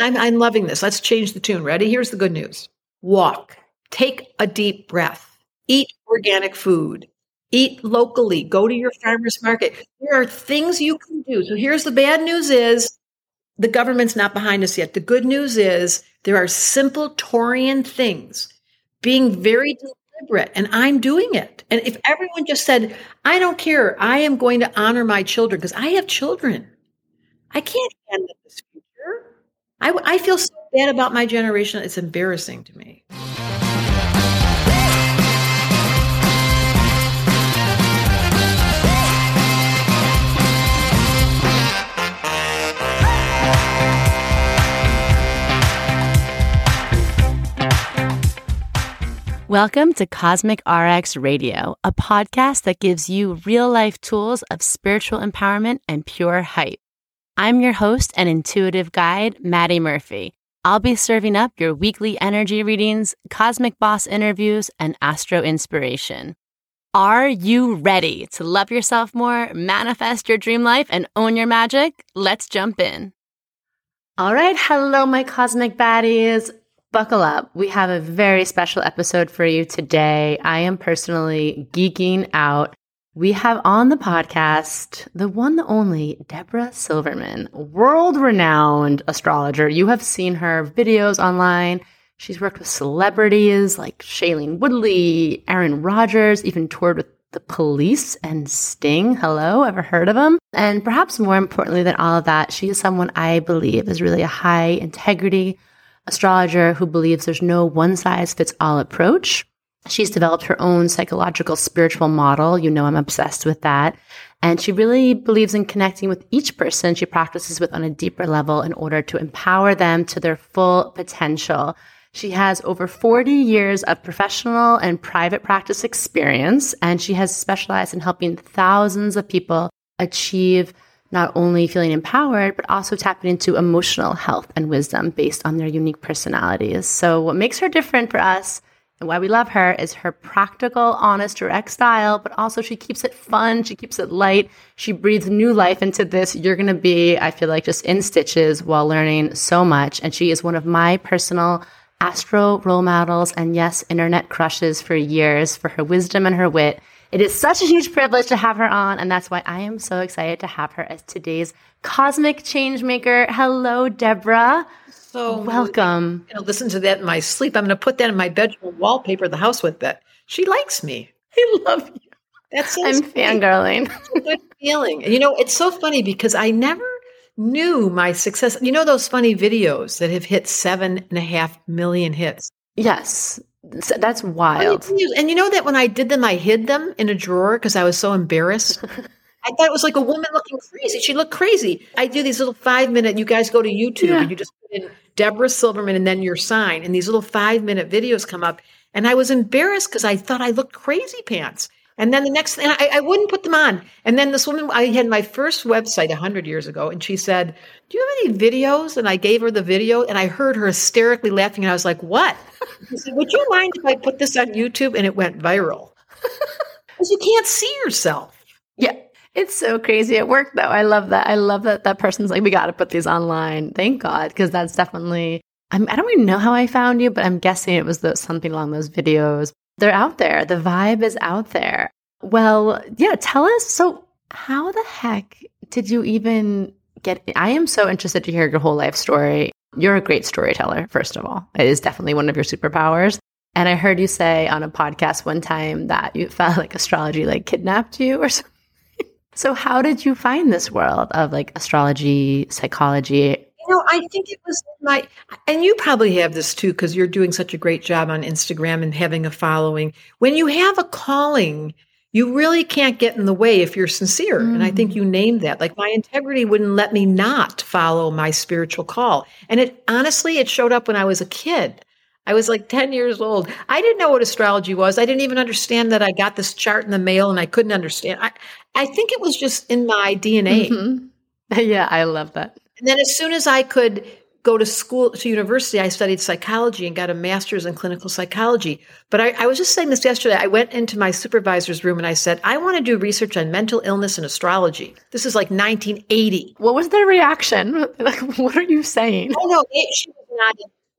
I'm, I'm loving this. Let's change the tune. Ready? Here's the good news walk, take a deep breath, eat organic food, eat locally, go to your farmer's market. There are things you can do. So here's the bad news is the government's not behind us yet. The good news is there are simple Taurean things being very deliberate, and I'm doing it. And if everyone just said, I don't care, I am going to honor my children because I have children. I can't handle this. I, I feel so bad about my generation. It's embarrassing to me. Welcome to Cosmic RX Radio, a podcast that gives you real life tools of spiritual empowerment and pure hype. I'm your host and intuitive guide, Madi Murphy. I'll be serving up your weekly energy readings, cosmic boss interviews, and astro inspiration. Are you ready to love yourself more, manifest your dream life, and own your magic? Let's jump in. All right. Hello, my cosmic baddies buckle up. We have a very special episode for you today. I am personally geeking out. We have on the podcast the one, the only Debra Silverman, world renowned astrologer. You have seen her videos online. She's worked with celebrities like Shailene Woodley, Aaron Rodgers, even toured with the police and Sting. Hello, ever heard of them? And perhaps more importantly than all of that, she is someone I believe is really a high integrity, astrologer who believes there's no one size fits all approach. She's developed her own psychological spiritual model. You know, I'm obsessed with that. And she really believes in connecting with each person she practices with on a deeper level in order to empower them to their full potential. She has over 40 years of professional and private practice experience, and she has specialized in helping thousands of people achieve not only feeling empowered, but also tapping into emotional health and wisdom based on their unique personalities. So, what makes her different for us and why we love her is her practical, honest, direct style, but also she keeps it fun. She keeps it light. She breathes new life into this. You're going to be, I feel like, just in stitches while learning so much. And she is one of my personal astro role models and yes, internet crushes for years for her wisdom and her wit. It is such a huge privilege to have her on, and that's why I am so excited to have her as today's cosmic change maker. Hello, Debra. So welcome. Know, listen to that in my sleep. I'm going to put that in my bedroom wallpaper, the house with that. She likes me. I love you. That's I'm fangirling. good feeling. You know, it's so funny because I never knew my success. You know those funny videos that have hit seven and a half million hits. Yes. That's wild. And you know that when I did them, I hid them in a drawer because I was so embarrassed. I thought it was like a woman looking crazy. She looked crazy. I do these little five minute, you guys go to YouTube yeah. and you just put in Debra Silverman and then your sign, and these little five minute videos come up. And I was embarrassed because I thought I looked crazy pants. And then the next thing, I, I, wouldn't put them on. And then this woman, I had my first website 100 years ago, and she said, Do you have any videos? And I gave her the video, and I heard her hysterically laughing. And I was like, What? She said, Would you mind if I put this on YouTube? And it went viral. Because you can't see yourself. Yeah. It's so crazy. at work though. I love that. I love that that person's like, we got to put these online. Thank God. Because that's definitely, I do not even know how I found you, but I'm guessing it was the, something along those videos they're out there. The vibe is out there. Well, yeah, tell us. So, how the heck did you even get? I am so interested to hear your whole life story. You're a great storyteller, first of all. It is definitely one of your superpowers. And I heard you say on a podcast one time that you felt like astrology like kidnapped you or something. So, how did you find this world of like astrology, psychology, you know, I think it was my, and you probably have this too, because you're doing such a great job on Instagram and having a following. When you have a calling, you really can't get in the way if you're sincere. Mm. And I think mm. you named that. Like my integrity wouldn't let me not follow my spiritual call. And it honestly, it showed up when I was a kid. I was like 10 years old. I didn't know what astrology was. I didn't even understand that I got this chart in the mail and I couldn't understand. I, I think it was just in my DNA. Mm-hmm. Yeah, I love that. And then as soon as I could go to school to university. I studied psychology and got a master's in clinical psychology. But I, I was just saying this yesterday. I went into my supervisor's room and I said, I want to do research on mental illness and astrology. This is like 1980. What was their reaction? Like, what are you saying? Oh no, it, she was not.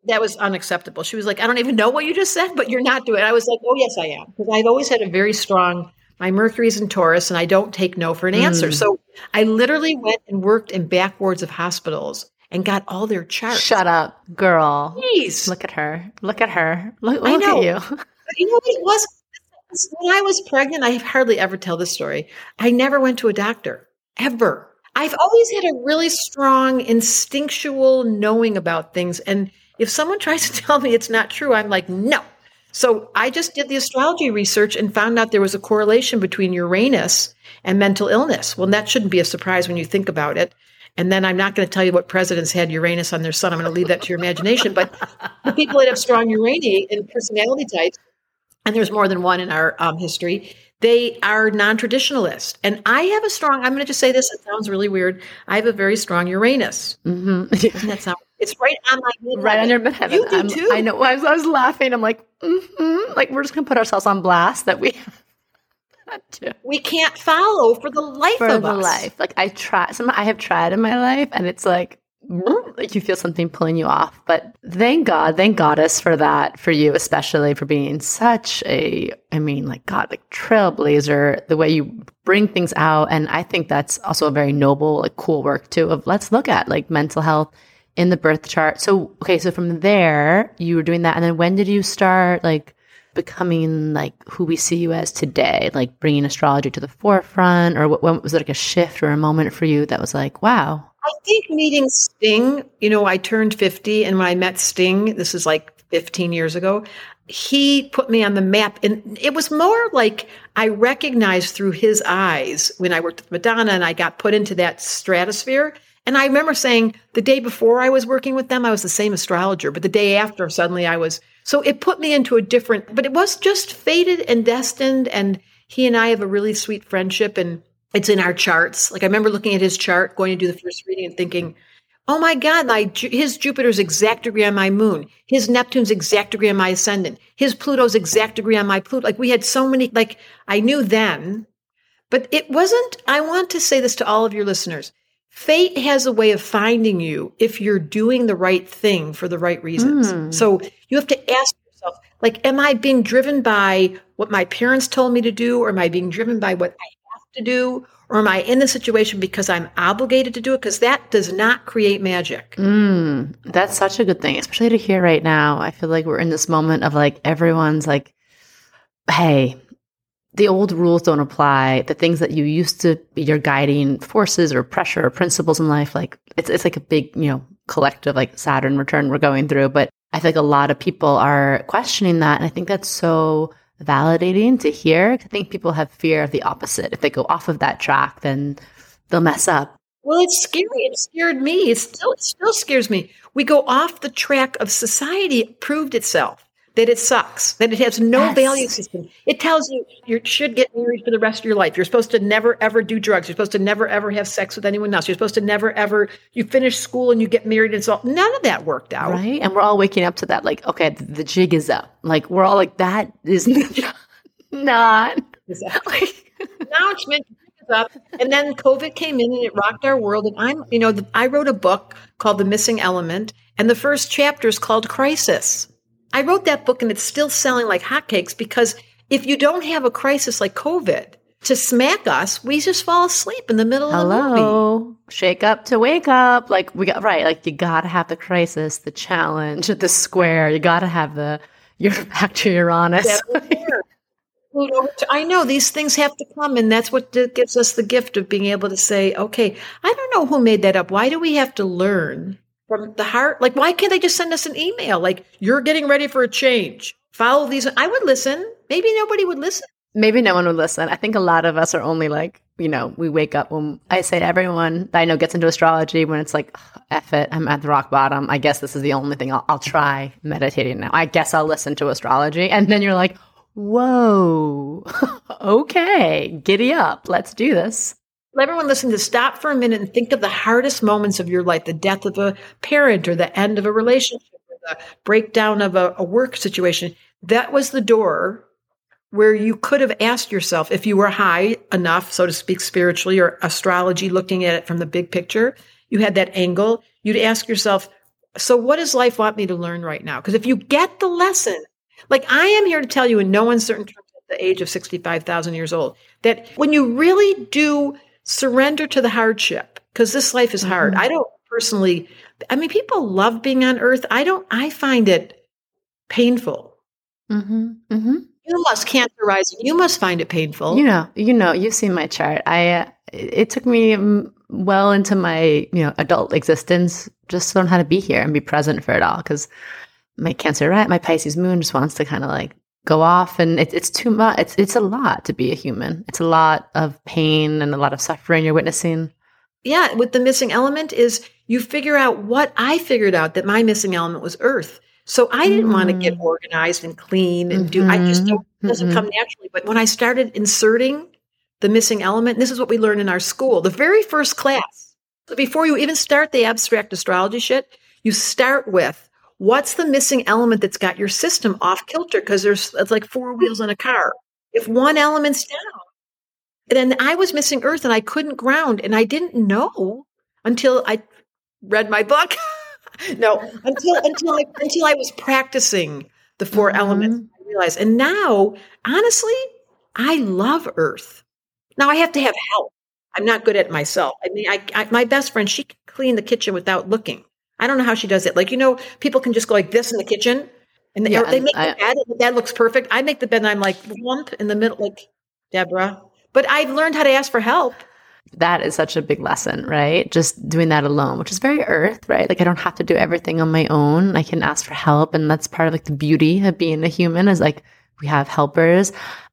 That was unacceptable. She was like, I don't even know what you just said, but you're not doing it. I was like, oh yes, I am, because I've always had a very strong. My Mercury's in Taurus, and I don't take no for an answer. Mm. So I literally went and worked in back wards of hospitals and got all their charts. Shut up, girl. Please. Look at her. Look at her. Look, look at you. But you know what it was? When I was pregnant, I hardly ever tell this story. I never went to a doctor, ever. I've always had a really strong instinctual knowing about things. And if someone tries to tell me it's not true, I'm like, no. So I just did the astrology research and found out there was a correlation between Uranus and mental illness. Well, that shouldn't be a surprise when you think about it. And then I'm not going to tell you what presidents had Uranus on their sun. I'm going to leave that to your imagination. But the people that have strong Uranus and personality types, and there's more than one in our um, history, they are non-traditionalist. And I have a strong. I'm going to just say this. It sounds really weird. I have a very strong Uranus. hmm Doesn't that sound? It's right on my midheaven. right on your midheaven. You do too. I know. I was, I was laughing. I'm like, mm-hmm. like we're just gonna put ourselves on blast that we We can't follow for the life for of the us. life. Like I try. Some I have tried in my life, and it's like. Like you feel something pulling you off, but thank God, thank Goddess for that, for you especially for being such a, I mean, like God, like trailblazer, the way you bring things out, and I think that's also a very noble, like cool work too. Of let's look at like mental health in the birth chart. So, okay, so from there, you were doing that. And then when did you start like becoming like who we see you as today, like bringing astrology to the forefront? Or what, when was it like a shift or a moment for you that was like, wow? I think meeting Sting, you know, I turned 50 and when I met Sting, this is like 15 years ago, he put me on the map. And it was more like I recognized through his eyes when I worked with Madonna and I got put into that stratosphere. And I remember saying the day before I was working with them, I was the same astrologer, but the day after, suddenly I was. So it put me into a different, but it was just fated and destined. And he and I have a really sweet friendship and it's in our charts. Like I remember looking at his chart, going to do the first reading and thinking, oh my God, my, his Jupiter's exact degree on my moon. His Neptune's exact degree on my ascendant. His Pluto's exact degree on my Pluto. Like we had so many, like I knew then, but it wasn't, I want to say this to all of your listeners. Fate has a way of finding you if you're doing the right thing for the right reasons. Mm. So you have to ask yourself, like, am I being driven by what my parents told me to do? Or am I being driven by what I have to do? Or am I in the situation because I'm obligated to do it? Because that does not create magic. Mm, that's such a good thing, especially to hear right now. I feel like we're in this moment of like everyone's like, hey, the old rules don't apply. The things that you used to be your guiding forces or pressure or principles in life, like it's it's like a big, you know, collective like Saturn return we're going through. But I like a lot of people are questioning that. And I think that's so validating to hear. I think people have fear of the opposite. If they go off of that track, then they'll mess up. Well, it's scary. It scared me. It still, it still scares me. We go off the track of society. It proved itself that it sucks, that it has no Yes. value system. It tells you you should get married for the rest of your life. You're supposed to never ever do drugs. You're supposed to never ever have sex with anyone else. You're supposed to never ever. You finish school and you get married. And so none of that worked out. Right. And we're all waking up to that, like, okay, the, the jig is up. Like, we're all like, that is not. Like, now it's meant to pick us up. And then COVID came in and it rocked our world. And I'm, you know, the, I wrote a book called The Missing Element, and the first chapter is called Crisis. I wrote that book and it's still selling like hotcakes because if you don't have a crisis like COVID to smack us, we just fall asleep in the middle of the movie. hello, shake up to wake up. Like, we got, right. Like, you got to have the crisis, the challenge, the square. You got to have the, you're back to Uranus. That was there. Pluto- I know these things have to come, and that's what gives us the gift of being able to say, okay, I don't know who made that up. Why do we have to learn from the heart? Like, why can't they just send us an email? Like, you're getting ready for a change. Follow these. I would listen. Maybe nobody would listen. Maybe no one would listen. I think a lot of us are only like, you know, we wake up when I say to everyone that I know gets into astrology when it's like, "Ugh, F it, I'm at the rock bottom. I guess this is the only thing I'll, I'll try meditating now. I guess I'll listen to astrology. And then you're like, whoa, okay, giddy up. Let's do this. Everyone listen to stop for a minute and think of the hardest moments of your life the death of a parent or the end of a relationship or the breakdown of a, a work situation. That was the door where you could have asked yourself if you were high enough, so to speak, spiritually or astrology, looking at it from the big picture, you had that angle, you'd ask yourself, so what does life want me to learn right now? Because if you get the lesson, like I am here to tell you in no uncertain terms at the age of 65,000 years old, that when you really do surrender to the hardship, because this life is hard, mm-hmm. I don't personally, I mean, people love being on earth. I don't, I find it painful. Mm-hmm. Mm-hmm. You must cancerize. You must find it painful. You know, you know, you've seen my chart. I, uh, it took me well into my, you know, adult existence just to learn how to be here and be present for it all. Cause my cancer, right? My Pisces moon just wants to kind of like go off and it, it's too much. It's, it's a lot to be a human. It's a lot of pain and a lot of suffering you're witnessing. Yeah. With the missing element is you figure out what I figured out that my missing element was earth. So I didn't mm. want to get organized and clean and do, mm-hmm. I just don't, it doesn't mm-hmm. come naturally. But when I started inserting the missing element, this is what we learn in our school, the very first class. Before you even start the abstract astrology shit, you start with what's the missing element that's got your system off kilter? Because there's it's like four wheels in a car. If one element's down, then I was missing earth and I couldn't ground. And I didn't know until I read my book. no, until until I until I was practicing the 4 mm-hmm. elements, I realized. And now, honestly, I love Earth. Now I have to have help. I'm not good at myself. I mean, I, I my best friend, she can clean the kitchen without looking. I don't know how she does it. Like you know, people can just go like this in the kitchen, and they, yeah, they make I, the bed. And the bed looks perfect. I make the bed, and I'm like lump in the middle, like Debra. But I've learned how to ask for help that is such a big lesson, right? Just doing that alone, which is very earth, right? Like I don't have to do everything on my own. I can ask for help. And that's part of like the beauty of being a human is like we have helpers.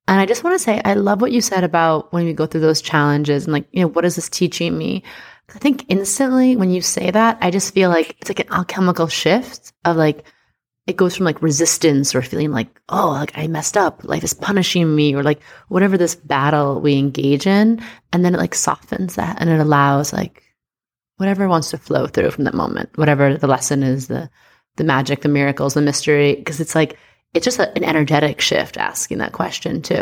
And I just want to say, I love what you said about when we go through those challenges and like, you know, what is this teaching me? I think instantly when you say that, I just feel like it's like an alchemical shift of like, it goes from like resistance or feeling like, oh, like I messed up, life is punishing me, or like whatever this battle we engage in. And then it like softens that and it allows like whatever wants to flow through from that moment, whatever the lesson is, the the magic, the miracles, the mystery. Cause it's like it's just a, an energetic shift asking that question too.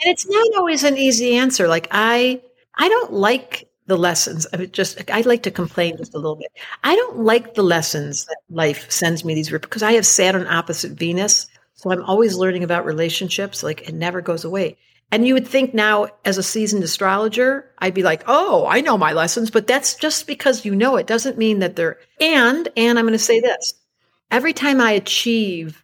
And it's not always an easy answer. Like I I don't like the lessons. I mean, just I like to complain just a little bit. I don't like the lessons that life sends me these because I have Saturn opposite Venus, so I'm always learning about relationships. Like it never goes away. And you would think now, as a seasoned astrologer, I'd be like, "Oh, I know my lessons," but that's just because you know it doesn't mean that they're. And and I'm going to say this: every time I achieve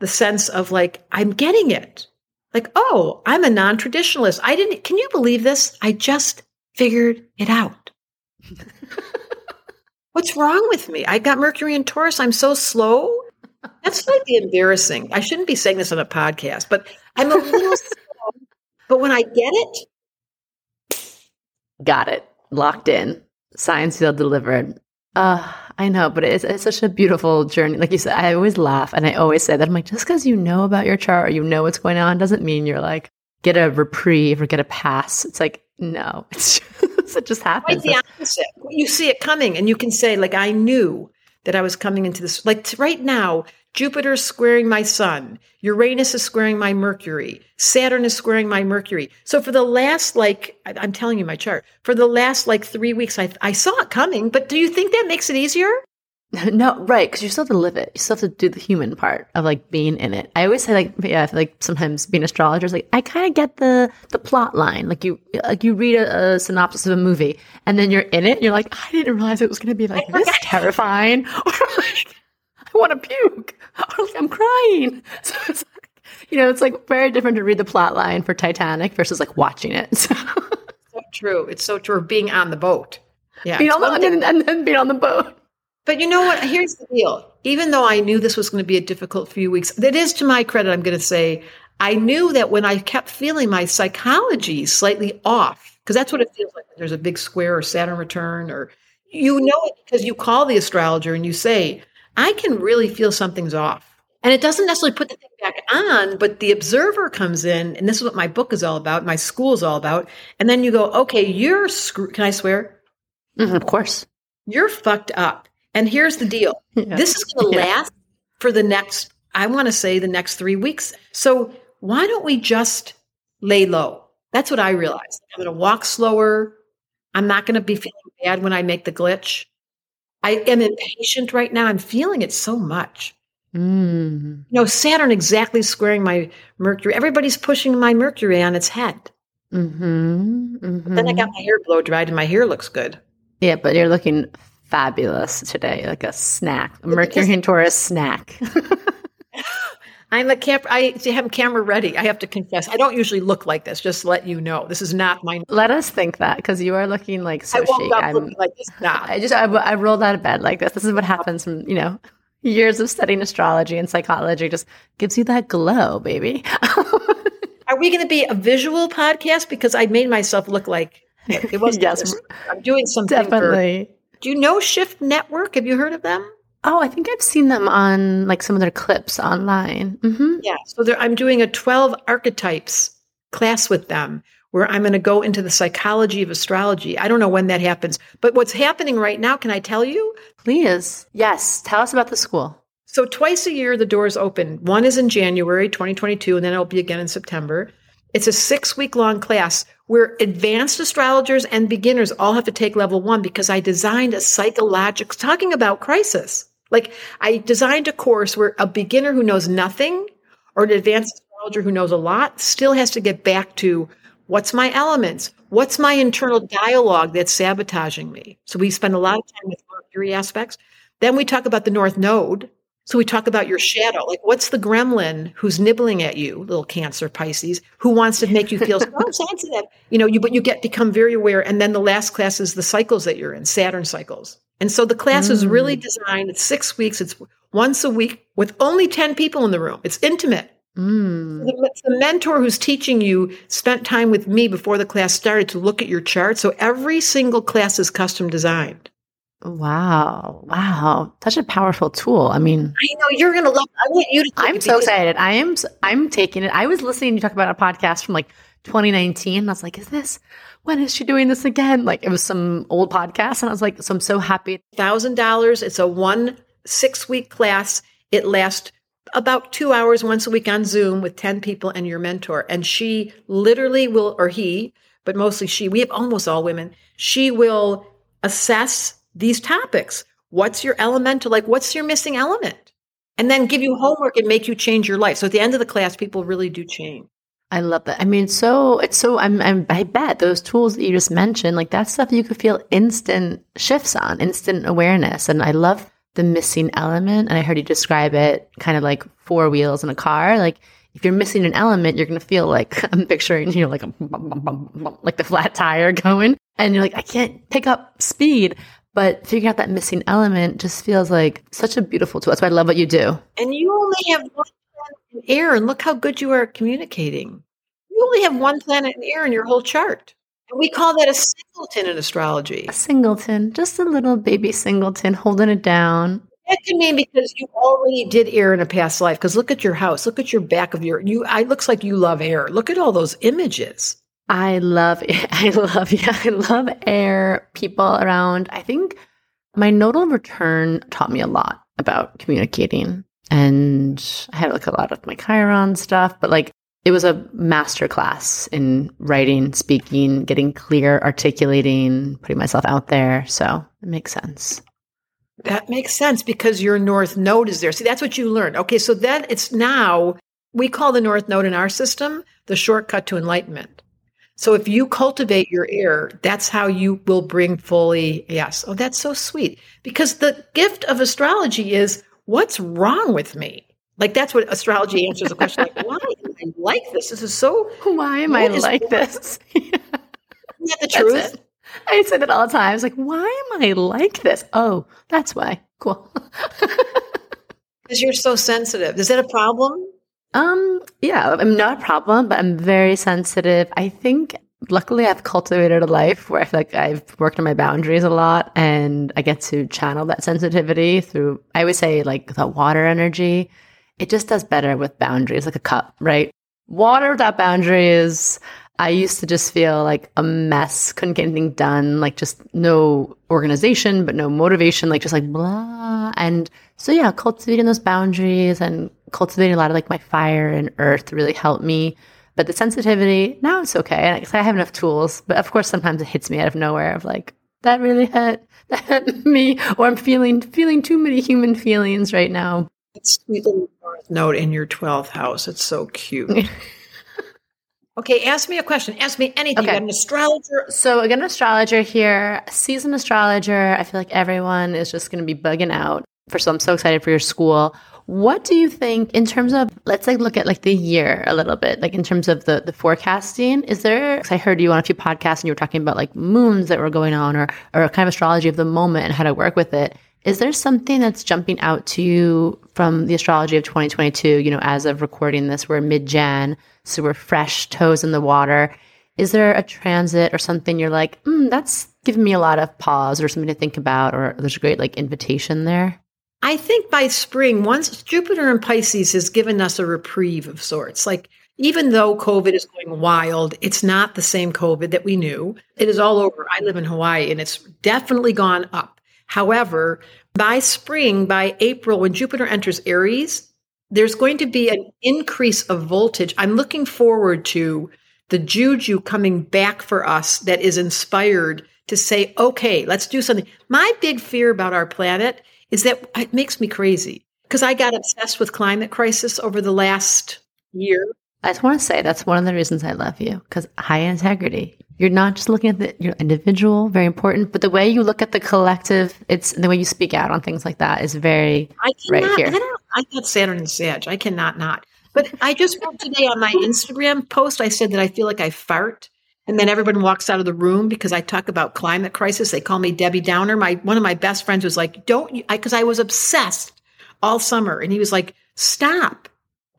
the sense of like I'm getting it, like, oh, I'm a non-traditionalist. I didn't. Can you believe this? I just figured it out. What's wrong with me? I got Mercury in Taurus. I'm so slow. That's slightly embarrassing. I shouldn't be saying this on a podcast, but I'm a little slow. But when I get it, got it locked in. Science field delivered. Uh, I know, but it's, it's such a beautiful journey. Like you said, I always laugh and I always say that I'm like, just because you know about your chart or you know what's going on doesn't mean you're like, get a reprieve or get a pass. It's like, no, it's just, it just happens. Right, the opposite. You see it coming and you can say, like, I knew that I was coming into this. Like right now, Jupiter is squaring my sun. Uranus is squaring my Mercury. Saturn is squaring my Mercury. So for the last, like, I'm telling you my chart, for the last like three weeks, I, I saw it coming. But do you think that makes it easier? No, right, because you still have to live it. You still have to do the human part of like being in it. I always say like, yeah, like sometimes being astrologer is like, I kind of get the the plot line. Like you, like you read a, a, synopsis of a movie, and then you're in it. And you're like, I didn't realize it was going to be like this terrifying, or like I want to puke, or like I'm crying. So it's like, you know, it's like very different to read the plot line for Titanic versus like watching it. So, so true. It's so true. Being on the boat. Yeah, being on the, and, and then being on the boat. But you know what? Here's the deal. Even though I knew this was going to be a difficult few weeks, that is to my credit, I'm going to say, I knew that when I kept feeling my psychology slightly off, because that's what it feels like. There's a big square or Saturn return, or you know it because you call the astrologer and you say, I can really feel something's off. And it doesn't necessarily put the thing back on, but the observer comes in, and this is what my book is all about, my school is all about. And then you go, okay, you're screwed. Can I swear? Mm-hmm, of course. You're fucked up. And here's the deal yeah. this is going to yeah. last for the next, I want to say, the next three weeks. So why don't we just lay low? That's what I realized. I'm going to walk slower. I'm not going to be feeling bad when I make the glitch. I am impatient right now. I'm feeling it so much. Mm. You know, Saturn exactly squaring my Mercury. Everybody's pushing my Mercury on its head. Mm-hmm, mm-hmm. Then I got my hair blow dried and my hair looks good. Yeah, but you're looking fabulous today, like a snack, a Mercury and Taurus snack. I'm a camp. I have camera ready. I have to confess, I don't usually look like this. Just let you know, this is not my. Let us think that because you are looking like so I chic. I'm like this. Nah. I just I, I rolled out of bed like this. This is what happens from you know years of studying astrology and psychology. Just gives you that glow, baby. are we going to be a visual podcast? Because I made myself look like it was. yes, I'm doing something. Definitely. For, do you know Shift Network? Have you heard of them? Oh, I think I've seen them on like some of their clips online. Mm-hmm. Yeah. So I'm doing a 12 archetypes class with them where I'm going to go into the psychology of astrology. I don't know when that happens, but what's happening right now, can I tell you? Please. Yes. Tell us about the school. So twice a year, the doors open. One is in January 2022, and then it'll be again in September. It's a six week long class where advanced astrologers and beginners all have to take level one because I designed a psychological, talking about crisis. Like I designed a course where a beginner who knows nothing or an advanced astrologer who knows a lot still has to get back to what's my elements? What's my internal dialogue that's sabotaging me? So we spend a lot of time with Mercury aspects. Then we talk about the North Node. So we talk about your shadow. Like, what's the gremlin who's nibbling at you, little Cancer Pisces, who wants to make you feel so sensitive? You know, you but you get become very aware. And then the last class is the cycles that you're in, Saturn cycles. And so the class mm. is really mm. designed. It's six weeks. It's once a week with only 10 people in the room. It's intimate. Mm. The, the, mentor who's teaching you spent time with me before the class started to look at your chart. So every single class is custom designed. Wow. Wow. Such a powerful tool. I mean, I know you're going to love I want you to I'm so excited. I am I'm taking it. I was listening to you talk about a podcast from like 2019 and I was like, is this when is she doing this again? Like it was some old podcast. And I was like, so I'm so happy. Thousand dollars. It's a one six week class. It lasts about two hours once a week on Zoom with 10 people and your mentor. And she literally will, or he, but mostly she, we have almost all women, she will assess these topics. What's your elemental? Like, what's your missing element? And then give you homework and make you change your life. So at the end of the class, people really do change. I love that. I mean, so it's so I'm, I'm, i bet those tools that you just mentioned, like that stuff you could feel instant shifts on, instant awareness. And I love the missing element. And I heard you describe it kind of like four wheels in a car. Like if you're missing an element, you're to feel like I'm picturing, you know, like a like the flat tire going, and you're like, I can't pick up speed. But figuring out that missing element just feels like such a beautiful tool. That's why I love what you do. And you only have one in air, and look how good you are at communicating. You only have one planet in air in your whole chart. And we call that a singleton in astrology. A singleton, just a little baby singleton holding it down. That can mean because you already did air in a past life. Because look at your house, look at your back of your you. It looks like you love air. Look at all those images. I love, I love, yeah, I love air. People around. I think my nodal return taught me a lot about communicating and I had like a lot of my Chiron stuff, but like it was a master class in writing, speaking, getting clear, articulating, putting myself out there. So it makes sense. That makes sense because your north node is there. See, that's what you learned. Okay, so then it's now we call the north node in our system the shortcut to enlightenment. So if you cultivate your ear, that's how you will bring fully, yes. Oh, that's so sweet. Because the gift of astrology is what's wrong with me? Like that's what astrology answers the question. Like, why am I like this? This is so. Why am I like wrong? this? Isn't that the truth? I said it all the time. I was like, why am I like this? Oh, that's why. Cool. Because you're so sensitive. Is that a problem? Um, yeah, I'm not a problem, but I'm very sensitive. I think luckily I've cultivated a life where I feel like I've worked on my boundaries a lot and I get to channel that sensitivity through, I would say like the water energy it just does better with boundaries, like a cup, right? Water without boundaries. I used to just feel like a mess, couldn't get anything done, like just no organization, but no motivation, like just like blah. And so, yeah, cultivating those boundaries and cultivating a lot of like my fire and earth really helped me. But the sensitivity, now it's okay. I have enough tools, but of course, sometimes it hits me out of nowhere of like, that really hit, that hit me, or I'm feeling feeling too many human feelings right now. It's sweet little note in your 12th house. It's so cute. okay, ask me a question. Ask me anything. Okay. an astrologer. So, I got an astrologer here, a seasoned astrologer. I feel like everyone is just going to be bugging out. First of all, I'm so excited for your school. What do you think in terms of let's like look at like the year a little bit, like in terms of the the forecasting? Is there? I heard you on a few podcasts and you were talking about like moons that were going on, or or kind of astrology of the moment and how to work with it. Is there something that's jumping out to you from the astrology of 2022? You know, as of recording this, we're mid Jan, so we're fresh toes in the water. Is there a transit or something you're like, mm, that's giving me a lot of pause or something to think about, or there's a great like invitation there? I think by spring, once Jupiter in Pisces has given us a reprieve of sorts, like even though COVID is going wild, it's not the same COVID that we knew. It is all over. I live in Hawaii and it's definitely gone up. However, by spring, by April, when Jupiter enters Aries, there's going to be an increase of voltage. I'm looking forward to the juju coming back for us that is inspired to say, okay, let's do something. My big fear about our planet is that it makes me crazy because I got obsessed with climate crisis over the last year. I just want to say that's one of the reasons I love you because high integrity. You're not just looking at the your individual, very important, but the way you look at the collective, it's the way you speak out on things like that is very I cannot, right here. I, don't, I got Saturn and Sag. I cannot not. But I just wrote today on my Instagram post, I said that I feel like I fart and then everyone walks out of the room because I talk about climate crisis. They call me Debbie Downer. My one of my best friends was like, "Don't," because I, I was obsessed all summer, and he was like, "Stop."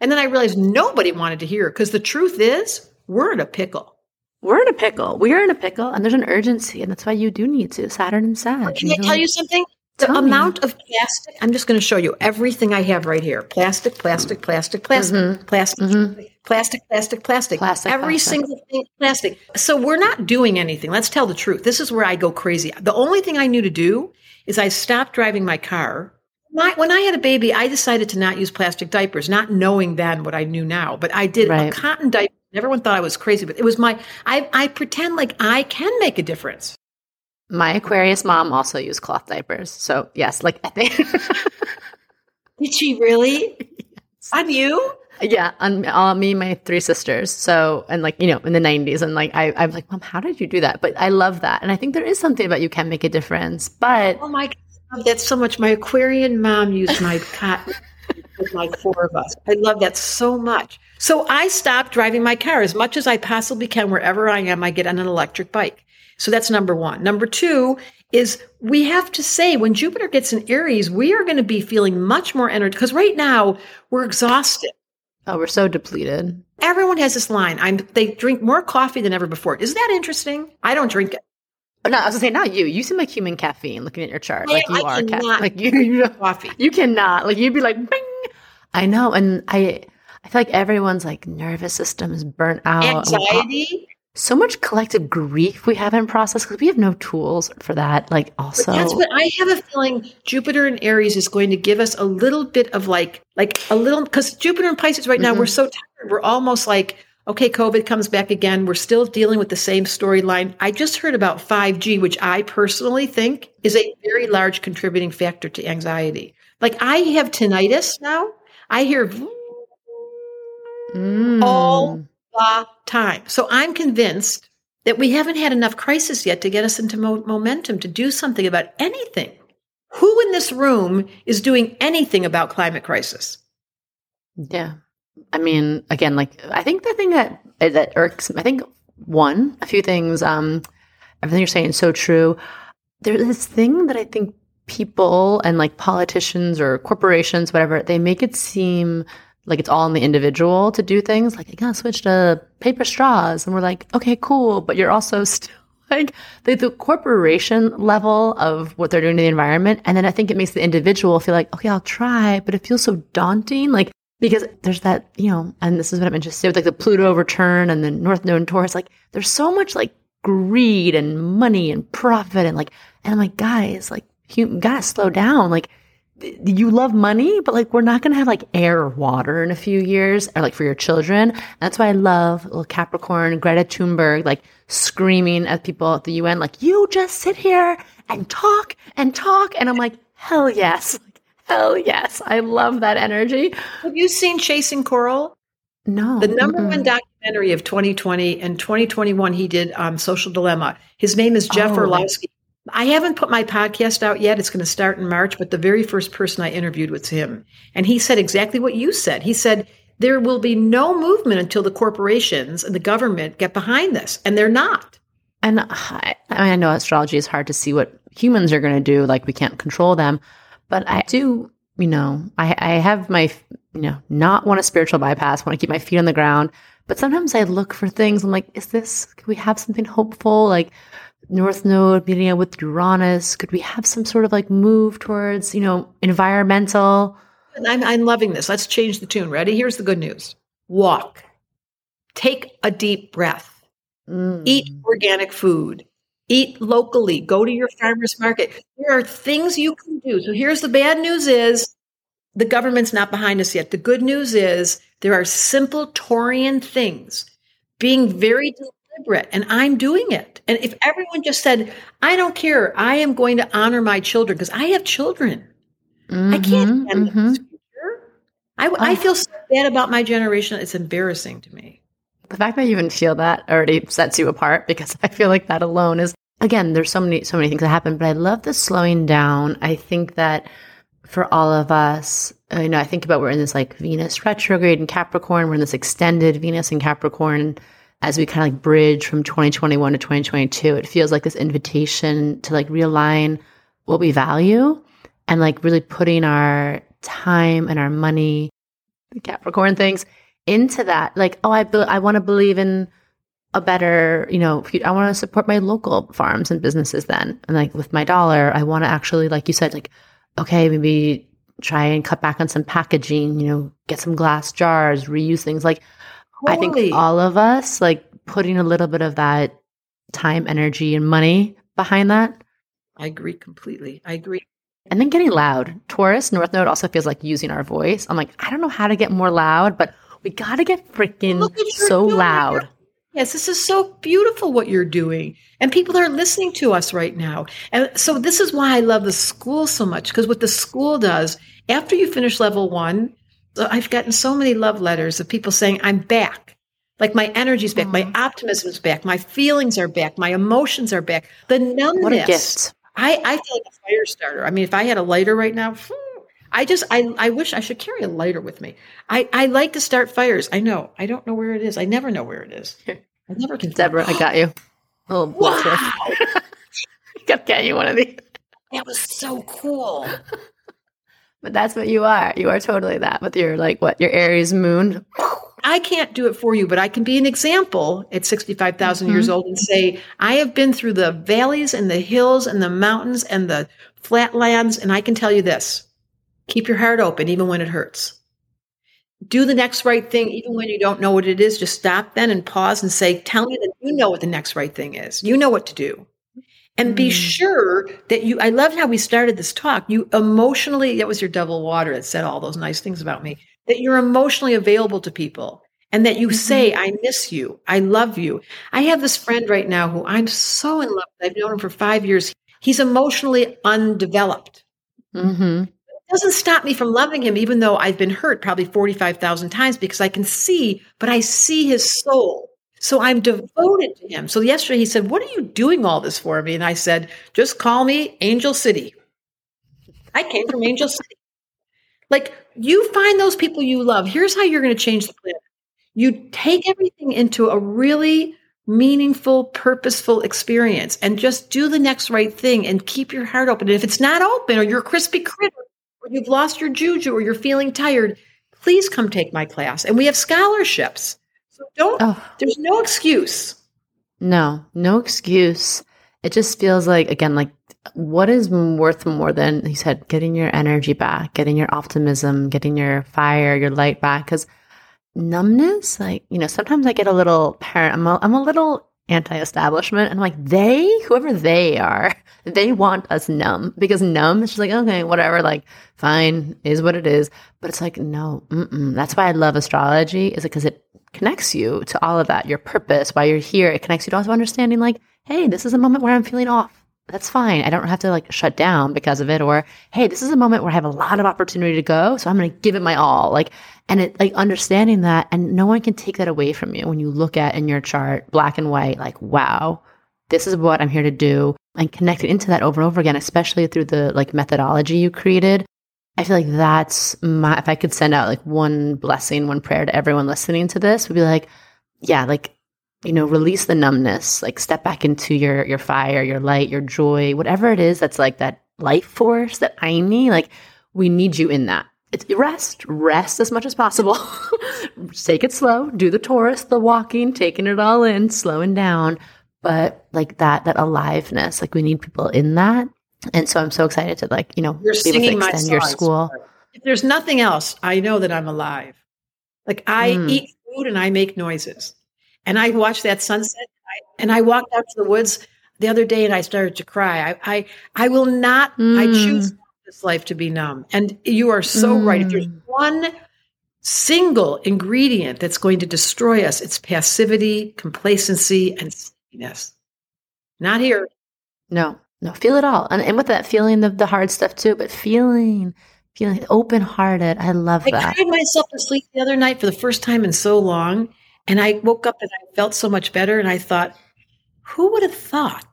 And then I realized nobody wanted to hear because the truth is, we're in a pickle. We're in a pickle. We are in a pickle, and there's an urgency, and that's why you do need to Saturn and Sag. Can I tell you something? The Tell amount me. of plastic, I'm just going to show you everything I have right here. Plastic, plastic, plastic, plastic, mm-hmm. plastic, mm-hmm. plastic, plastic, plastic. Plastic. Every plastic. single thing, plastic. So we're not doing anything. Let's tell the truth. This is where I go crazy. The only thing I knew to do is I stopped driving my car. My, when I had a baby, I decided to not use plastic diapers, not knowing then what I knew now. But I did right. a cotton diaper. Everyone thought I was crazy, but it was my, I, I pretend like I can make a difference. My Aquarius mom also used cloth diapers. So, yes, like I think. Did she really? Yes. On you? Yeah, on uh, me my three sisters. So, and like, you know, in the 90s. And like, I, I'm like, Mom, how did you do that? But I love that. And I think there is something about you can make a difference. But. Oh my God, that's so much. My Aquarian mom used my cotton with like four of us. I love that so much. So I stopped driving my car as much as I possibly can. Wherever I am, I get on an electric bike. So that's number one. Number two is we have to say when Jupiter gets in Aries, we are going to be feeling much more energy because right now we're exhausted. Oh, we're so depleted. Everyone has this line. I'm they drink more coffee than ever before. Is that interesting? I don't drink it. No, I was gonna say not you. You seem like human caffeine. Looking at your chart, like you I are caffeine. like you, you coffee. You cannot. Like you'd be like, Bing! I know, and I, I feel like everyone's like nervous system is burnt out. Anxiety so much collective grief we haven't processed because we have no tools for that. Like, also, but that's what I have a feeling Jupiter and Aries is going to give us a little bit of like, like a little because Jupiter and Pisces right now, mm-hmm. we're so tired. We're almost like, okay, COVID comes back again. We're still dealing with the same storyline. I just heard about 5G, which I personally think is a very large contributing factor to anxiety. Like, I have tinnitus now. I hear mm. all time. So I'm convinced that we haven't had enough crisis yet to get us into mo- momentum to do something about anything. Who in this room is doing anything about climate crisis? Yeah. I mean, again, like I think the thing that that irks I think one, a few things, um, everything you're saying is so true. There's this thing that I think people and like politicians or corporations, whatever, they make it seem like it's all in the individual to do things. Like, I gotta switch to paper straws. And we're like, okay, cool. But you're also still like the, the corporation level of what they're doing to the environment. And then I think it makes the individual feel like, okay, I'll try, but it feels so daunting. Like because there's that, you know, and this is what I'm interested with like the Pluto return and the North Node Taurus. Like there's so much like greed and money and profit and like, and I'm like, guys, like you gotta slow down. Like you love money, but like we're not gonna have like air or water in a few years or like for your children. That's why I love little Capricorn, Greta Thunberg, like screaming at people at the UN, like, you just sit here and talk and talk. And I'm like, hell yes. Hell yes. I love that energy. Have you seen Chasing Coral? No. The number mm-mm. one documentary of 2020 and 2021 he did on Social Dilemma. His name is Jeff oh, Orlowski. I haven't put my podcast out yet. It's going to start in March, but the very first person I interviewed was him. And he said exactly what you said. He said, there will be no movement until the corporations and the government get behind this. And they're not. And I, I know astrology is hard to see what humans are going to do. Like we can't control them. But I do, you know, I, I have my, you know, not want a spiritual bypass, want to keep my feet on the ground. But sometimes I look for things. I'm like, is this, can we have something hopeful? Like North Node meeting up with Uranus? Could we have some sort of like move towards, you know, environmental? I'm, I'm loving this. Let's change the tune. Ready? Here's the good news walk, take a deep breath, mm. eat organic food, eat locally, go to your farmer's market. There are things you can do. So here's the bad news is the government's not behind us yet. The good news is there are simple Taurean things being very deliberate and I'm doing it. And if everyone just said, I don't care, I am going to honor my children because I have children. Mm-hmm, I can't mm-hmm. mm-hmm. I, oh. I feel so bad about my generation. It's embarrassing to me. The fact that you even feel that already sets you apart because I feel like that alone is again, there's so many, so many things that happen, but I love the slowing down. I think that for all of us, you know, I think about we're in this like Venus retrograde in Capricorn, we're in this extended Venus and Capricorn. As we kind of like bridge from 2021 to 2022, it feels like this invitation to like realign what we value and like really putting our time and our money, the Capricorn things into that. Like, oh, I, be- I want to believe in a better, you know, I want to support my local farms and businesses then. And like with my dollar, I want to actually, like you said, like, okay, maybe try and cut back on some packaging, you know, get some glass jars, reuse things. Like, I think all of us, like, putting a little bit of that time, energy, and money behind that. I agree completely. I agree. And then getting loud. Taurus, North Node also feels like using our voice. I'm like, I don't know how to get more loud, but we got to get freaking so loud. Yes, this is so beautiful what you're doing. And people are listening to us right now. And so this is why I love the school so much because what the school does, after you finish level one, I've gotten so many love letters of people saying, I'm back. Like my energy's back, my mm. optimism's back, my feelings are back, my emotions are back. The numbness. What a gift. I, I feel like a fire starter. I mean, if I had a lighter right now, I just I I wish I should carry a lighter with me. I I like to start fires. I know. I don't know where it is. I never know where it is. I never can. Debra, I got you. Oh, wow. got get you one of these. That was so cool. But that's what you are. You are totally that with your like what your Aries moon. I can't do it for you, but I can be an example at 65,000 mm-hmm. years old and say, I have been through the valleys and the hills and the mountains and the flatlands. And I can tell you this keep your heart open, even when it hurts do the next right thing even when you don't know what it is just stop then and pause and say tell me that you know what the next right thing is you know what to do and be mm. sure that you i loved how we started this talk. You emotionally that was your double water that said all those nice things about me that you're emotionally available to people and that you mm-hmm. say i miss you. I love you. I have this friend right now who i'm so in love with. I've known him for five years. He's emotionally undeveloped. Mm-hmm. Doesn't stop me from loving him, even though I've been hurt probably 45,000 times because I can see, but I see his soul. So I'm devoted to him. So yesterday he said, What are you doing all this for me? And I said, Just call me Angel City. I came from Angel City. Like, you find those people you love. Here's how you're going to change the planet. You take everything into a really meaningful, purposeful experience and just do the next right thing and keep your heart open. And if it's not open or you're a crispy critter, or you've lost your juju or you're feeling tired, please come take my class. And we have scholarships. So don't, oh. there's no excuse. No, no excuse. It just feels like, again, like what is worth more than he said getting your energy back getting your optimism getting your fire your light back because numbness like you know sometimes i get a little parent i'm a, I'm a little anti-establishment and I'm like they whoever they are they want us numb because numb is just like okay whatever like fine is what it is but it's like no that's why i love astrology is it because it connects you to all of that your purpose why you're here it connects you to also understanding like hey this is a moment where i'm feeling off that's fine. I don't have to like shut down because of it. Or, hey, this is a moment where I have a lot of opportunity to go. So I'm going to give it my all. Like, and it like understanding that and no one can take that away from you when you look at in your chart, black and white, like, wow, this is what I'm here to do and connect it into that over and over again, especially through the like methodology you created. I feel like that's my, if I could send out like one blessing, one prayer to everyone listening to this would be like, yeah, like you know, release the numbness, like step back into your your fire, your light, your joy, whatever it is that's like that life force that I need. Like we need you in that. It's rest, rest as much as possible. Take it slow. Do the Taurus, the walking, taking it all in, slowing down. But like that, that aliveness, like we need people in that. And so I'm so excited to like, you know, You're be able to extend your school. If there's nothing else, I know that I'm alive. Like I Mm. eat food and I make noises. And I watch that sunset and I walked out to the woods the other day and I started to cry. I I, I will not I Mm. choose this life to be numb. And you are so right. If there's Mm. one single ingredient that's going to destroy us, it's passivity, complacency, and sleepiness. Not here. No, no, feel it all. And, and with that feeling of the hard stuff too, but feeling, feeling open hearted. I love I that. cried myself to sleep the other night for the first time in so long. And I woke up and I felt so much better. And I thought, who would have thought?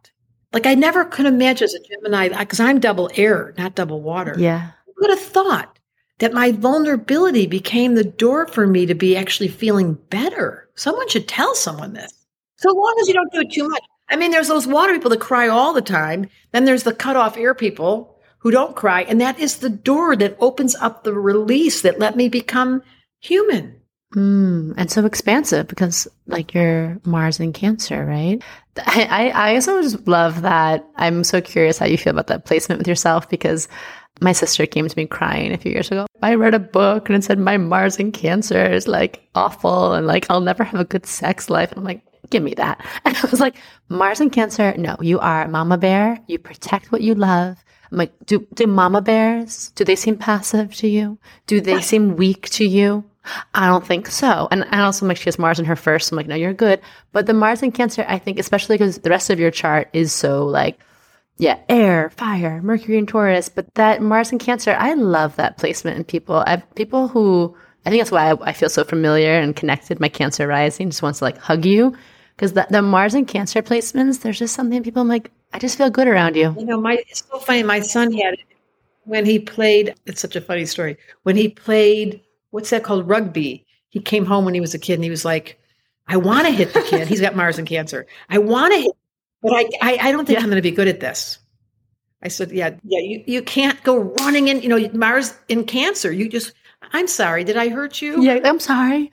Like I never could imagine as a Gemini, because I'm double air, not double water. Yeah. Who would have thought that my vulnerability became the door for me to be actually feeling better? Someone should tell someone this. So long as you don't do it too much. I mean, there's those water people that cry all the time. Then there's the cut off air people who don't cry. And that is the door that opens up the release that let me become human. Mm, and so expansive because like you're Mars in Cancer, right? I, I, also just love that. I'm so curious how you feel about that placement with yourself because my sister came to me crying a few years ago. I read a book and it said my Mars in Cancer is like awful and like I'll never have a good sex life. I'm like, give me that. And I was like, Mars in Cancer, no, you are mama bear. You protect what you love. I'm like, do do mama bears? Do they seem passive to you? Do they seem weak to you? I don't think so. And I also like she has Mars in her first. So I'm like, no, you're good. But the Mars in Cancer, I think, especially because the rest of your chart is so like, yeah, air, fire, Mercury and Taurus. But that Mars in Cancer, I love that placement in people. I people who I think that's why I, I feel so familiar and connected. My Cancer rising just wants to like hug you because the, the Mars and Cancer placements, there's just something people I'm like, I just feel good around you. You know, my it's so funny. My son had it when he played. It's such a funny story. When he played, what's that called? Rugby. He came home when he was a kid, and he was like, "I want to hit the kid. He's got Mars and Cancer. I want to hit, but I, I, I don't think Yeah. I'm going to be good at this." I said, "Yeah, yeah. You, you can't go running in. You know, Mars in Cancer. You just. I'm sorry. Did I hurt you? Yeah, I'm sorry.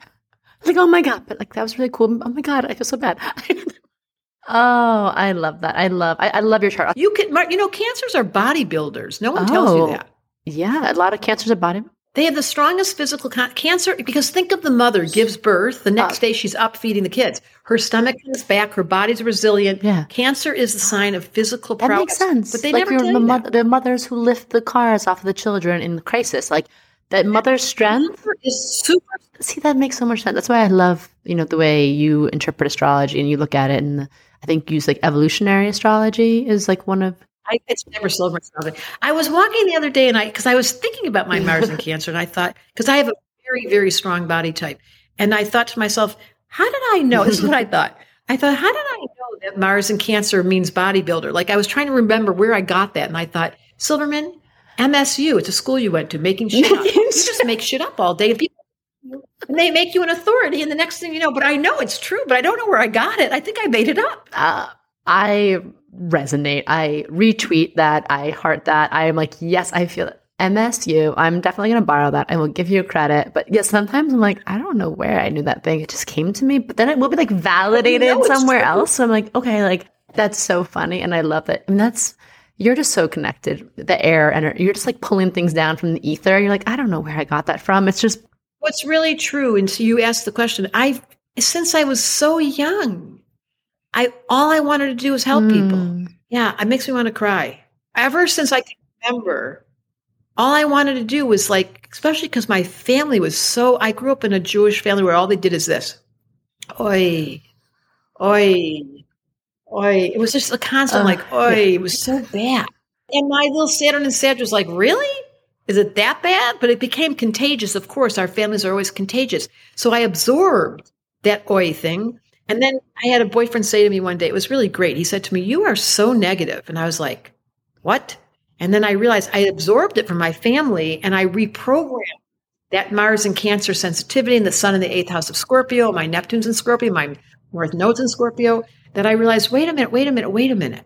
Like, oh my God, but like that was really cool. Oh my God, I feel so bad. oh, I love that. I love, I, I love your chart. You can. You know, cancers are bodybuilders. No one tells Oh. you that. Yeah, a lot of cancers are body. They have the strongest physical con- cancer because think of the mother gives birth. The next day she's up feeding the kids. Her stomach comes back. Her body's resilient. Yeah. Cancer is the sign of physical That prowess. makes sense. But they like never the, the mothers who lift the cars off of the children in the crisis, like that mother's strength. Is super. See, that makes so much sense. That's why I love, you know, the way you interpret astrology and you look at it. And I think use like evolutionary astrology is like one of I, it's never silver something. I was walking the other day and I, because I was thinking about my Mars and Cancer, and I thought, because I have a very, very strong body type, and I thought to myself, how did I know? This is what I thought. I thought, how did I know that Mars and Cancer means bodybuilder? Like I was trying to remember where I got that, and I thought, Silverman, MSU, it's a school you went to, making shit up. You just make shit up all day, and people. And they make you an authority, and the next thing you know, but I know it's true, but I don't know where I got it. I think I made it up. uh, I resonate. I retweet that. I heart that. I am like, yes, I feel it. MSU. I'm definitely going to borrow that. I will give you credit. But yes, sometimes I'm like, I don't know where I knew that thing. It just came to me. But then it will be like validated know somewhere true. else. So I'm like, okay, like that's so funny. And I love it. And that's, you're just so connected. The air and you're just like pulling things down from the ether. You're like, I don't know where I got that from. It's just what's really true. And so you asked the question. I since I was so young, I all I wanted to do was help mm. people. Hmm. Yeah, it makes me want to cry. Ever since I can remember, all I wanted to do was like, especially because my family was so. I grew up in a Jewish family where all they did is this, oi, oi, oi. It was just a constant uh, like, oi. It was so bad. And my little Saturn and Sag was like, really? Is it that bad? But it became contagious. Of course, our families are always contagious. So I absorbed that oi thing. And then I had a boyfriend say to me one day, it was really great. He said to me, You are so negative. And I was like, What? And then I realized I absorbed it from my family and I reprogrammed that Mars and Cancer sensitivity and the Sun in the eighth house of Scorpio, my Neptune's in Scorpio, my North Node's in Scorpio, that I realized, wait a minute, wait a minute, wait a minute.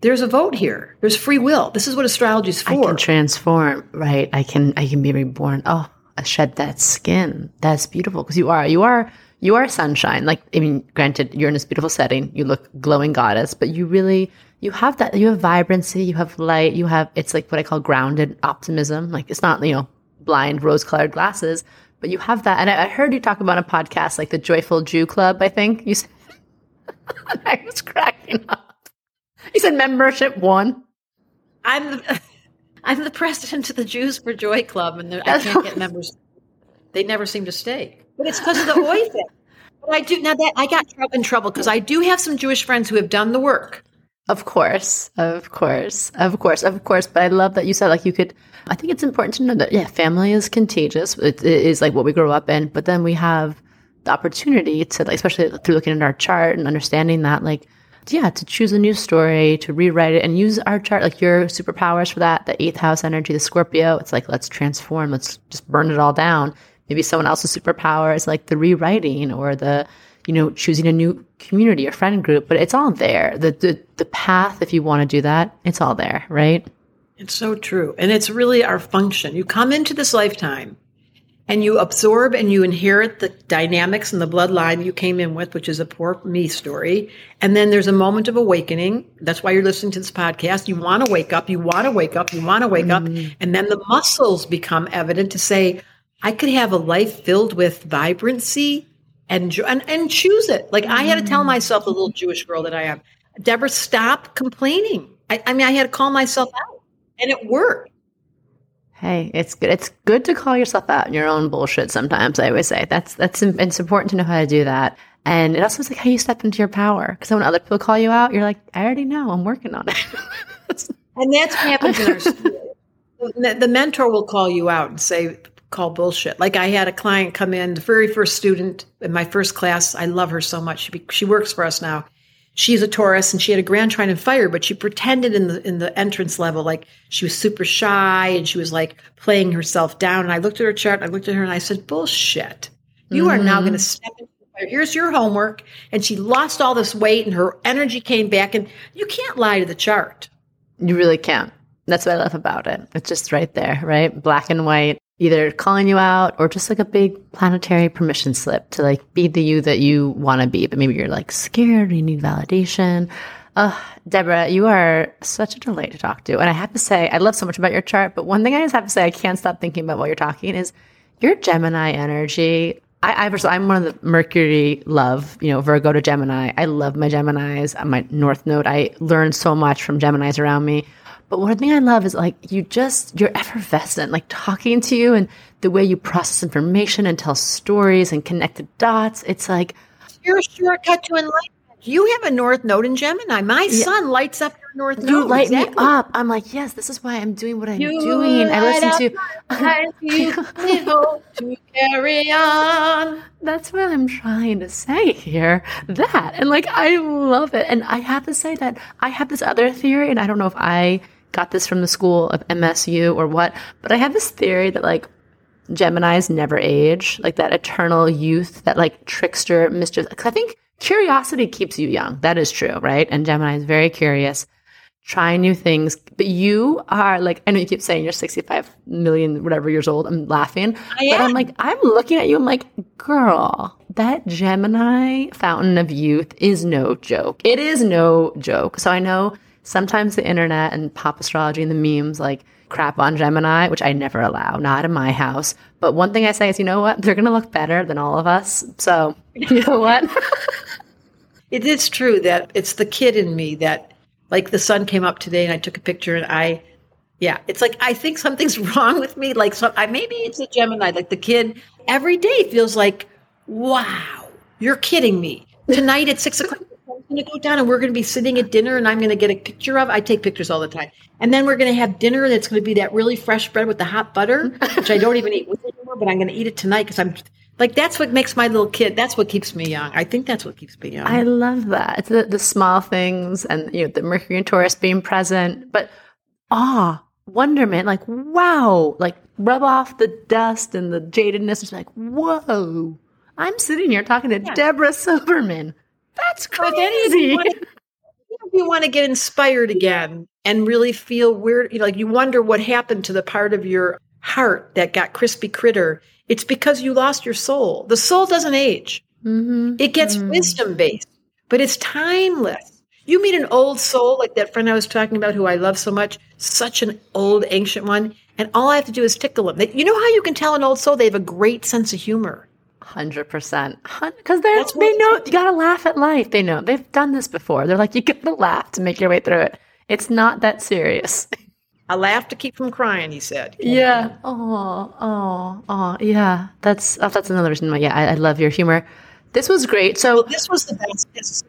There's a vote here. There's free will. This is what astrology is for. I can transform, right? I can I can be reborn. Oh, I shed that skin. That's beautiful because you are you are you are sunshine. Like, I mean, granted, you're in this beautiful setting. You look glowing goddess, but you really, you have that, you have vibrancy, you have light, you have, it's like what I call grounded optimism. Like, it's not, you know, blind rose colored glasses, but you have that. And I, I, heard you talk about a podcast, like the Joyful Jew Club, I think you said. I was cracking up. You said membership one. I'm the, I'm the president of the Jews for Joy Club, and I can't get members. They never seem to stay. But it's because of the oil thing. But I do now that I got in trouble because I do have some Jewish friends who have done the work. Of course, of course, of course, of course. But I love that you said like you could. I think it's important to know that yeah, family is contagious. it, it is like what we grow up in. But then we have the opportunity to, like, especially through looking at our chart and understanding that, like, yeah, to choose a new story, to rewrite it, and use our chart, like your superpowers for that. The eighth house energy, the Scorpio. It's like let's transform. Let's just burn it all down maybe someone else's superpower is like the rewriting or the you know choosing a new community or friend group but it's all there the the, the path if you want to do that it's all there right it's so true and it's really our function you come into this lifetime and you absorb and you inherit the dynamics and the bloodline you came in with, which is a poor me story. And then there's a moment of awakening. That's why you're listening to this podcast. You want to wake up. You want to wake up. You want to wake mm-hmm. up. And then the muscles become evident to say, I could have a life filled with vibrancy and and, and choose it. Like I had to tell mm. myself, the little Jewish girl that I am, Debra, stop complaining. I, I mean, I had to call myself out, and it worked. Hey, it's good. It's good to call yourself out in your own bullshit. Sometimes I always say that's that's it's important to know how to do that. And it also is like how you step into your power. Because when other people call you out, you're like, I already know. I'm working on it. and that's what happens in our school. The, the mentor will call you out and say, call bullshit. Like I had a client come in, the very first student in my first class. I love her so much. She, she works for us now. She's a Taurus and she had a grand trine in fire, but she pretended in the in the entrance level like she was super shy and she was like playing herself down. And I looked at her chart, I looked at her and I said, Bullshit. You mm-hmm. are now going to step into the fire. Here's your homework. And she lost all this weight and her energy came back. And you can't lie to the chart. You really can't. That's what I love about it. It's just right there, right? Black and white either calling you out or just like a big planetary permission slip to like be the you that you want to be. But maybe you're like scared or you need validation. Uh, Debra, you are such a delight to talk to. And I have to say, I love so much about your chart, but one thing I just have to say, I can't stop thinking about while you're talking is your Gemini energy. I, I I'm one of the Mercury love, you know, Virgo to Gemini. I love my Geminis. My North Node. I learned so much from Geminis around me. But one thing I love is like you just, you're effervescent, like talking to you and the way you process information and tell stories and connect the dots. It's like, you're a shortcut to enlightenment. You have a North Node in Gemini. My yeah. sun lights up your North Node. You light exactly. me up. I'm like, yes, this is why I'm doing what I'm you doing. I listen to. you to carry on. That's what I'm trying to say here. That and like I love it, and I have to say that I have this other theory, and I don't know if I got this from the school of MSU or what, but I have this theory that like Geminis never age, like that eternal youth, that like trickster mischief. I think curiosity keeps you young. That is true, right? And Gemini is very curious, trying new things. But you are like, I know you keep saying you're 65 million, whatever years old. I'm laughing. I but I'm like, I'm looking at you. I'm like, girl, that Gemini fountain of youth is no joke. It is no joke. So I know sometimes the internet and pop astrology and the memes like crap on Gemini, which I never allow, not in my house. But one thing I say is, you know what? They're going to look better than all of us. So, you know what? it is true that it's the kid in me that, like, the sun came up today and I took a picture and I, yeah, it's like I think something's wrong with me. Like, so I maybe it's a Gemini. Like the kid every day feels like, wow, you're kidding me. Tonight at six o'clock, going to go down and we're going to be sitting at dinner and I'm going to get a picture of. I take pictures all the time, and then we're going to have dinner that's going to be that really fresh bread with the hot butter, which I don't even eat with anymore, but I'm going to eat it tonight because I'm like that's what makes my little kid. That's what keeps me young. I think that's what keeps me young. I love that. It's the, the small things and you know the Mercury and Taurus being present, but awe, wonderment, like wow, like rub off the dust and the jadedness. It's like whoa. I'm sitting here talking to yeah. Debra Silverman. That's crazy. If you want to get inspired again and really feel weird, you know, like you wonder what happened to the part of your heart that got crispy critter, it's because you lost your soul. The soul doesn't age. Mm-hmm. It gets mm-hmm. wisdom based, but it's timeless. You meet an old soul like that friend I was talking about who I love so much, such an old ancient one, and all I have to do is tickle them. You know how you can tell an old soul they have a great sense of humor. Hundred percent, because they they know you gotta laugh at life. They know they've done this before. They're like you gotta laugh to make your way through it. It's not that serious. I laugh to keep from crying. He said. Yeah. Oh, oh, oh. Yeah. That's oh, that's another reason why. Yeah, I, I, love your humor. This was great. So well, this was the best,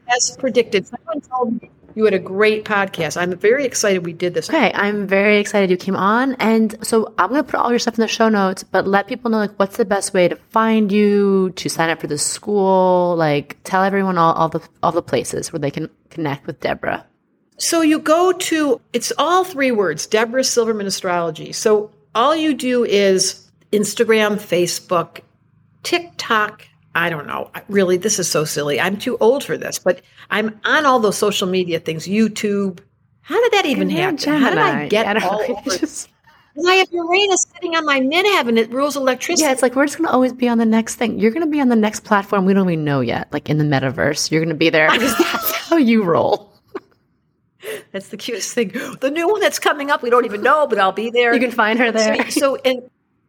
as predicted. Someone told me you had a great podcast. I'm very excited we did this. Okay, I'm very excited you came on. And so I'm going to put all your stuff in the show notes, but let people know like what's the best way to find you, to sign up for the school, like tell everyone all, all the all the places where they can connect with Debra. So you go to it's all three words, Debra Silverman Astrology. So all you do is Instagram, Facebook, TikTok, I don't know. Really, this is so silly. I'm too old for this, but I'm on all those social media things, YouTube. How did that even happen? How did I get I all know, over? Just... I have Uranus sitting on my midheaven. It rules electricity. Yeah, it's like we're just going to always be on the next thing. You're going to be on the next platform we don't even know yet, like in the metaverse. You're going to be there. that's how you roll. That's the cutest thing. The new one that's coming up, we don't even know, but I'll be there. You can find her there. So, so and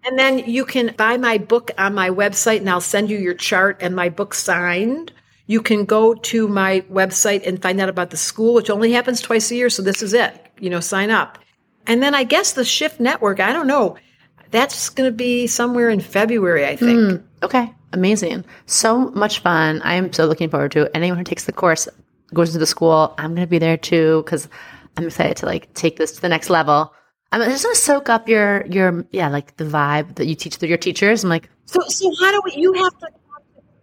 and then you can buy my book on my website and I'll send you your chart and my book signed. You can go to my website and find out about the school, which only happens twice a year. So this is it. You know, sign up. And then I guess the Shift Network, I don't know. That's going to be somewhere in February, I think. Mm, okay. Amazing. So much fun. I am so looking forward to it. Anyone who takes the course goes to the school. I'm going to be there too because I'm excited to like take this to the next level. I'm just gonna soak up your your yeah like the vibe that you teach through your teachers. I'm like, so so how do we? You have to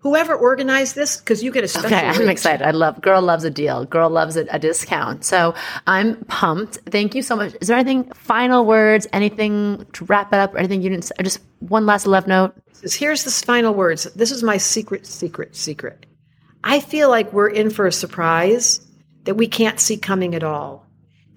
whoever organized this because you get a special. Okay, I'm excited. I love girl loves a deal. Girl loves a, a, discount. So I'm pumped. Thank you so much. Is there anything final words? Anything to wrap it up? Or anything you didn't? Say? Just one last love note. Here's the final words. This is my secret, secret, secret. I feel like we're in for a surprise that we can't see coming at all.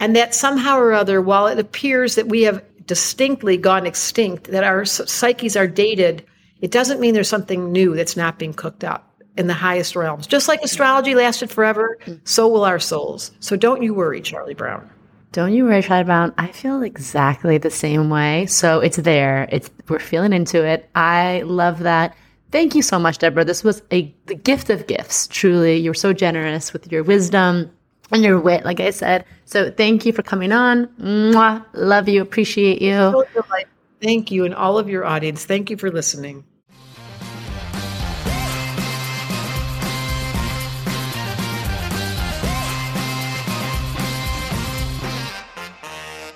And that somehow or other, while it appears that we have distinctly gone extinct, that our psyches are dated, it doesn't mean there's something new that's not being cooked up in the highest realms. Just like astrology lasted forever, so will our souls. So don't you worry, Charlie Brown. Don't you worry, Charlie Brown. I feel exactly the same way. So it's there. It's we're feeling into it. I love that. Thank you so much, Debra. This was a the gift of gifts. Truly, you were so generous with your wisdom and your wit, like I said. So thank you for coming on. Mwah. Love you. Appreciate you. Thank you and all of your audience. Thank you for listening.